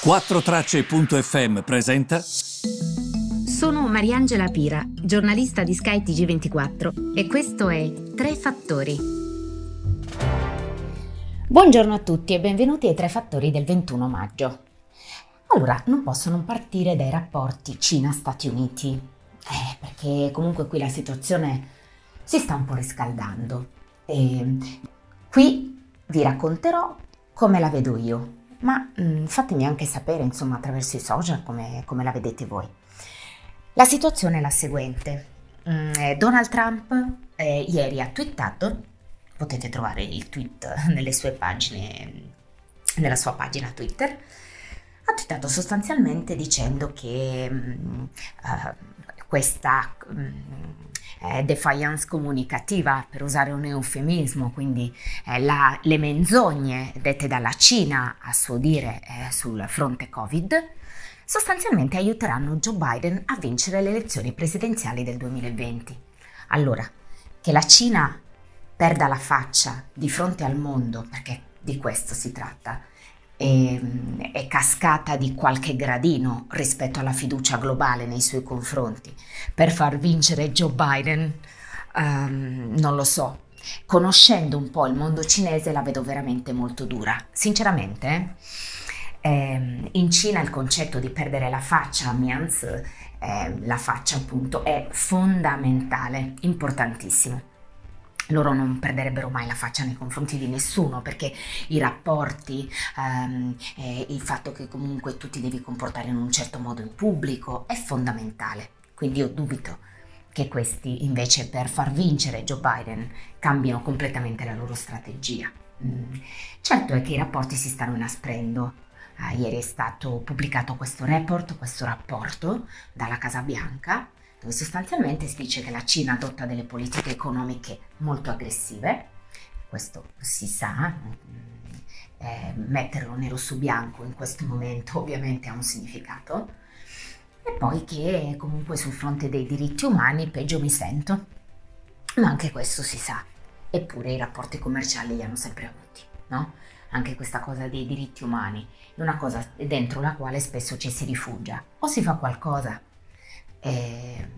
4Tracce.fm presenta. Sono Mariangela Pira, giornalista di Sky TG24 e questo è Tre Fattori. Buongiorno a tutti e benvenuti ai Tre Fattori del 21 maggio. Allora, non posso non partire dai rapporti Cina-Stati Uniti, eh, perché comunque qui la situazione si sta un po' riscaldando. E qui vi racconterò come la vedo io, ma mh, mm, fatemi anche sapere, insomma, attraverso i social come, come, la vedete voi. La situazione è la seguente. Mm, eh, Donald Trump eh, ieri ha twittato, potete trovare il tweet nelle sue pagine, nella sua pagina Twitter, ha twittato sostanzialmente dicendo che uh, questa eh, defiance comunicativa, per usare un eufemismo, quindi eh, la, le menzogne dette dalla Cina, a suo dire, eh, sul fronte Covid, sostanzialmente aiuteranno Joe Biden a vincere le elezioni presidenziali del 2020. Allora, che la Cina perda la faccia di fronte al mondo, perché di questo si tratta, è, è, cascata di qualche gradino rispetto alla fiducia globale nei suoi confronti per far vincere Joe Biden, um, non lo so. Conoscendo un po' il mondo cinese la vedo veramente molto dura. Sinceramente, eh, in Cina il concetto di perdere la faccia, Mianzi, eh, la faccia appunto, è fondamentale, importantissimo loro non perderebbero mai la faccia nei confronti di nessuno perché i rapporti, ehm, eh, il fatto che comunque tu ti devi comportare in un certo modo in pubblico è fondamentale. Quindi io dubito che questi invece per far vincere Joe Biden cambino completamente la loro strategia. Mm. Certo è che i rapporti si stanno inasprendo. Uh, ieri è stato pubblicato questo report, questo rapporto dalla Casa Bianca dove sostanzialmente si dice che la Cina adotta delle politiche economiche molto aggressive, questo si sa, mm, eh, metterlo nero su bianco in questo momento ovviamente ha un significato, e poi che comunque sul fronte dei diritti umani peggio mi sento, ma anche questo si sa, eppure i rapporti commerciali li hanno sempre avuti, no? Anche questa cosa dei diritti umani, è una cosa dentro la quale spesso ci si rifugia, o si fa qualcosa eh,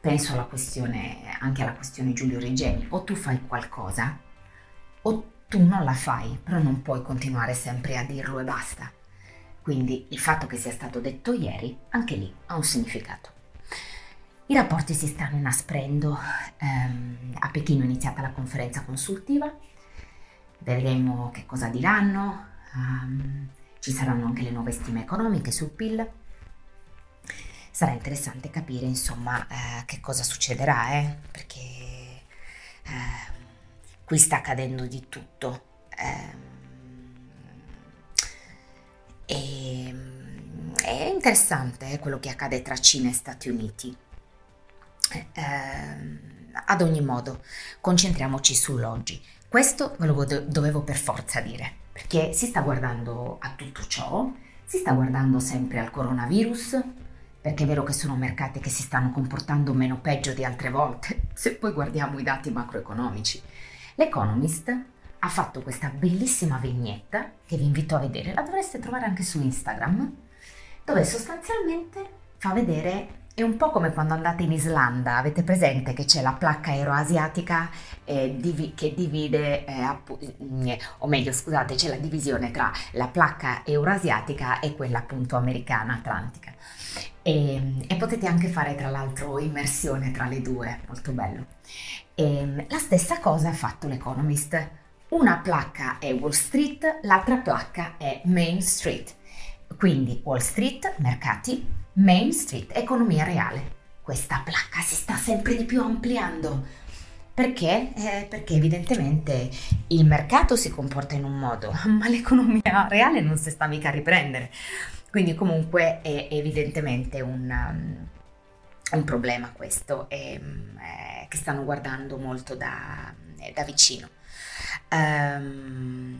penso alla questione, anche alla questione Giulio Regeni, o tu fai qualcosa o tu non la fai, però non puoi continuare sempre a dirlo e basta. Quindi il fatto che sia stato detto ieri, anche lì ha un significato. I rapporti si stanno inasprendo, ehm, a Pechino è iniziata la conferenza consultiva, vedremo che cosa diranno, um, ci saranno anche le nuove stime economiche sul PIL sarà interessante capire insomma eh, che cosa succederà, eh? perché eh, qui sta accadendo di tutto. Ehm, e, è interessante eh, quello che accade tra Cina e Stati Uniti. Ehm, ad ogni modo, concentriamoci sull'oggi. Questo ve lo dovevo per forza dire, perché si sta guardando a tutto ciò, si sta guardando sempre al coronavirus, perché è vero che sono mercati che si stanno comportando meno peggio di altre volte, se poi guardiamo i dati macroeconomici. L'Economist ha fatto questa bellissima vignetta che vi invito a vedere, la dovreste trovare anche su Instagram, dove sostanzialmente fa vedere è un po' come quando andate in Islanda, avete presente che c'è la placca euroasiatica eh, divi- che divide, eh, appu- eh, o meglio scusate, c'è la divisione tra la placca euroasiatica e quella appunto americana atlantica. E, e, potete anche fare tra l'altro immersione tra le due, molto bello. E, la stessa cosa ha fatto l'Economist. Una placca è Wall Street, l'altra placca è Main Street. Quindi Wall Street, mercati, Main Street, economia reale. Questa placca si sta sempre di più ampliando. Perché? Eh, perché evidentemente il mercato si comporta in un modo, ma l'economia reale non si sta mica a riprendere. Quindi comunque è evidentemente un, um, un problema questo e, eh, che stanno guardando molto da, eh, da vicino. Um,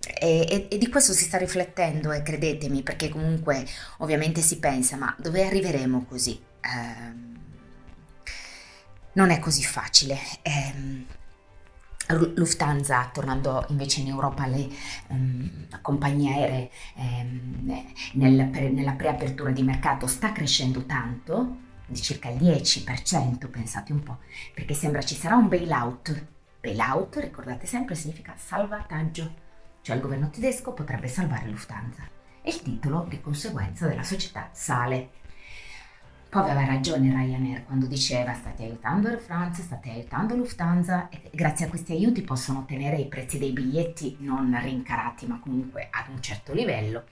e, e, e, di questo si sta riflettendo e credetemi perché comunque ovviamente si pensa ma dove arriveremo così? Um, non è così facile. Lufthansa, tornando invece in Europa alle um, compagnie aeree, um, nel, per, nella preapertura di mercato sta crescendo tanto, di circa il 10%, pensate un po', perché sembra ci sarà un bailout. Bailout, ricordate sempre, significa salvataggio, cioè il governo tedesco potrebbe salvare Lufthansa e il titolo di conseguenza della società sale. Poi aveva ragione Ryanair quando diceva state aiutando Air France, state aiutando Lufthansa e grazie a questi aiuti possono ottenere i prezzi dei biglietti non rincarati ma comunque ad un certo livello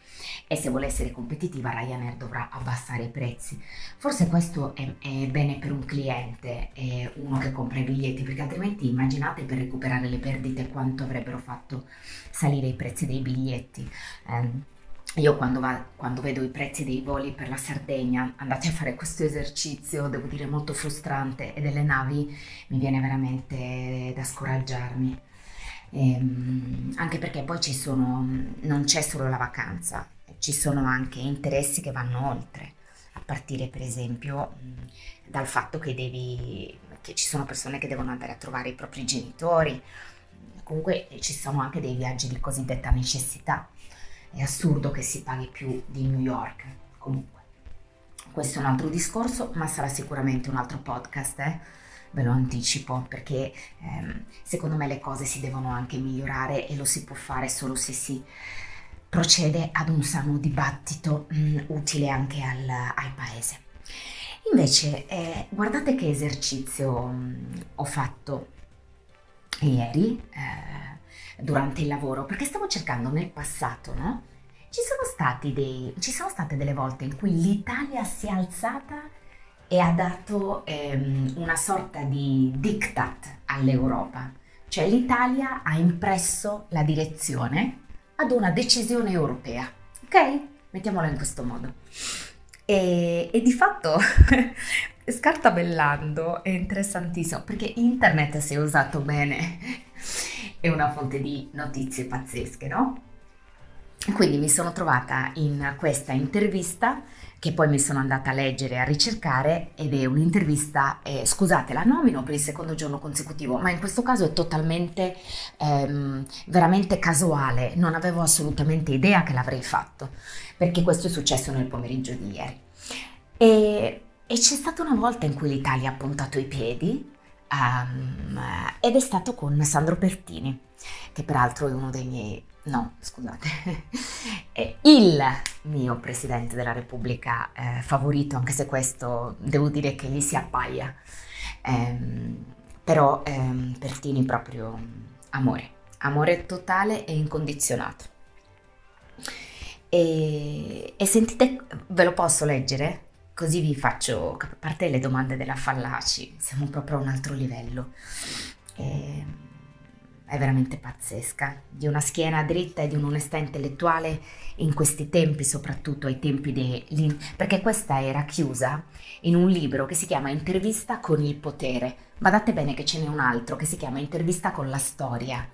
e se vuole essere competitiva Ryanair dovrà abbassare i prezzi. Forse questo è, è bene per un cliente, uno che compra i biglietti perché altrimenti immaginate per recuperare le perdite quanto avrebbero fatto salire i prezzi dei biglietti. Eh, io quando, va, quando, vedo i prezzi dei voli per la Sardegna, andate a fare questo esercizio, devo dire molto frustrante, e delle navi, mi viene veramente da scoraggiarmi. Ehm, anche perché poi ci sono, non c'è solo la vacanza, ci sono anche interessi che vanno oltre, a partire per esempio dal fatto che, devi, che ci sono persone che devono andare a trovare i propri genitori, comunque ci sono anche dei viaggi di cosiddetta necessità è assurdo che si paghi più di New York. Comunque, questo è un altro discorso, ma sarà sicuramente un altro podcast, eh? ve lo anticipo, perché ehm, secondo me le cose si devono anche migliorare e lo si può fare solo se si procede ad un sano dibattito mh, mm, utile anche al, al paese. Invece, eh, guardate che esercizio mh, mm, ho fatto ieri. Eh, durante il lavoro, perché stavo cercando nel passato, no? Ci sono, dei, ci sono state delle volte in cui l'Italia si è alzata e ha dato ehm, una sorta di diktat all'Europa, cioè l'Italia ha impresso la direzione ad una decisione europea, ok? Mettiamola in questo modo. E, e di fatto scartabellando è interessantissimo perché internet è usato bene è una fonte di notizie pazzesche, no? Quindi mi sono trovata in questa intervista che poi mi sono andata a leggere e a ricercare ed è un'intervista, eh, scusate la nomino per il secondo giorno consecutivo, ma in questo caso è totalmente, ehm, veramente casuale, non avevo assolutamente idea che l'avrei fatto, perché questo è successo nel pomeriggio di ieri. E, e c'è stata una volta in cui l'Italia ha puntato i piedi um, ed è stato con Sandro Pertini, che peraltro è uno dei miei, no scusate, è il mio Presidente della Repubblica eh, favorito, anche se questo devo dire che gli si appaia, um, però um, Pertini proprio amore, amore totale e incondizionato. E, e sentite, ve lo posso leggere? Così vi faccio, a parte le domande della Fallaci, siamo proprio a un altro livello. E, ehm, è veramente pazzesca, di una schiena dritta e di un'onestà intellettuale in questi tempi, soprattutto ai tempi dei... perché questa era chiusa in un libro che si chiama Intervista con il potere. Badate bene che ce n'è un altro che si chiama Intervista con la storia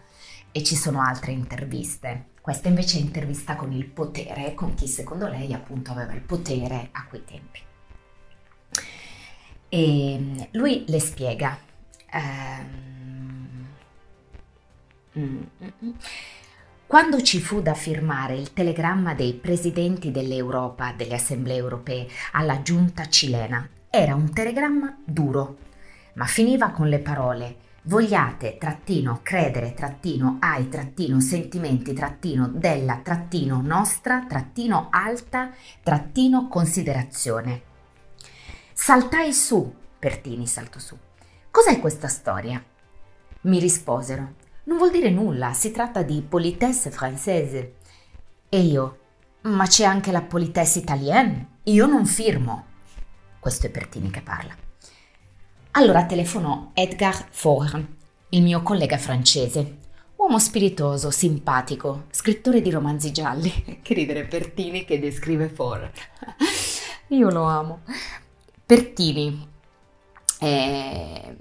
e ci sono altre interviste. Questa invece è intervista con il potere, con chi secondo lei appunto aveva il potere a quei tempi. E mm, lui le spiega. Um, mm, mm, quando ci fu da firmare il telegramma dei presidenti dell'Europa, delle assemblee europee, alla giunta cilena, era un telegramma duro, ma finiva con le parole vogliate, trattino, credere, trattino, ai, trattino, sentimenti, trattino, della, trattino, nostra, trattino, alta, trattino, considerazione. Saltai su, Pertini saltò su. Cos'è questa storia? Mi risposero. Non vuol dire nulla, si tratta di politesse francese. E io, ma c'è anche la politesse italienne? Io non firmo. Questo è Pertini che parla. Allora telefonò Edgar Faure, il mio collega francese, uomo spiritoso, simpatico, scrittore di romanzi gialli. che ridere Pertini che descrive Faure. Io lo amo. Pertini, eh,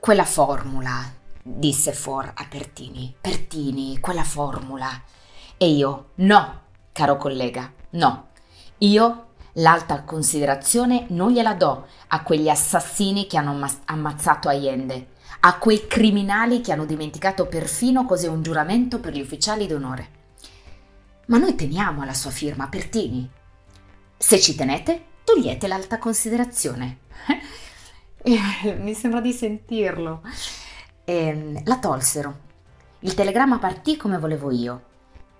quella formula, disse For a Pertini. Pertini, quella formula. E io, no, caro collega, no. Io l'alta considerazione non gliela do a quegli assassini che hanno ammazzato Allende. a quei criminali che hanno dimenticato perfino cos'è un giuramento per gli ufficiali d'onore. Ma noi teniamo alla sua firma, Pertini. Se ci tenete, togliete l'alta considerazione. Mi sembra di sentirlo. E, ehm, la tolsero. Il telegramma partì come volevo io.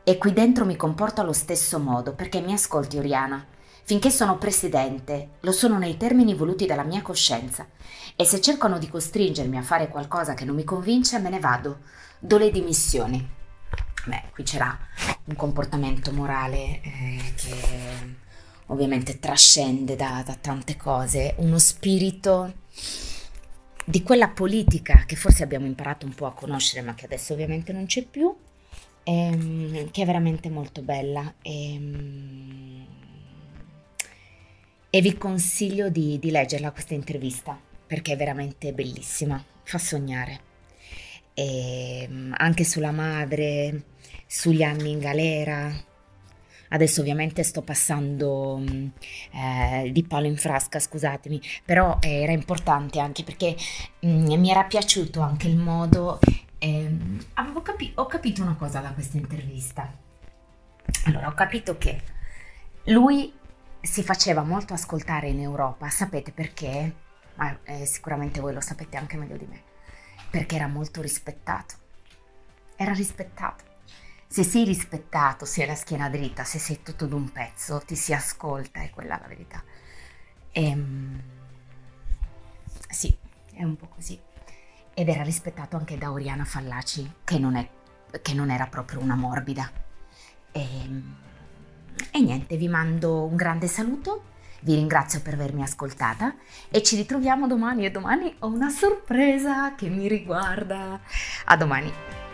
E qui dentro mi comporto allo stesso modo, perché mi ascolti, Oriana. Finché sono presidente, lo sono nei termini voluti dalla mia coscienza. E se cercano di costringermi a fare qualcosa che non mi convince, me ne vado. Do le dimissioni. Beh, qui c'era un comportamento morale eh, che ovviamente trascende da, da tante cose, uno spirito di quella politica che forse abbiamo imparato un po' a conoscere, ma che adesso ovviamente non c'è più, ehm, che è veramente molto bella. Ehm, e vi consiglio di, di leggerla questa intervista perché è veramente bellissima, fa sognare. E ehm, anche sulla madre, sugli anni in galera. Adesso ovviamente sto passando eh, di palo in frasca, scusatemi, però era importante anche perché mh, mm, mi era piaciuto anche il modo... Eh, capi- ho capito una cosa da questa intervista. Allora, ho capito che lui si faceva molto ascoltare in Europa, sapete perché? Ma eh, sicuramente voi lo sapete anche meglio di me, perché era molto rispettato. Era rispettato. Se sei rispettato, se hai la schiena dritta, se sei tutto d'un pezzo, ti si ascolta, è quella la verità. E, ehm, sì, è un po' così. Ed era rispettato anche da Oriana Fallaci, che non, è, che non era proprio una morbida. E, ehm, e niente, vi mando un grande saluto, vi ringrazio per avermi ascoltata e ci ritroviamo domani e domani ho una sorpresa che mi riguarda. A domani!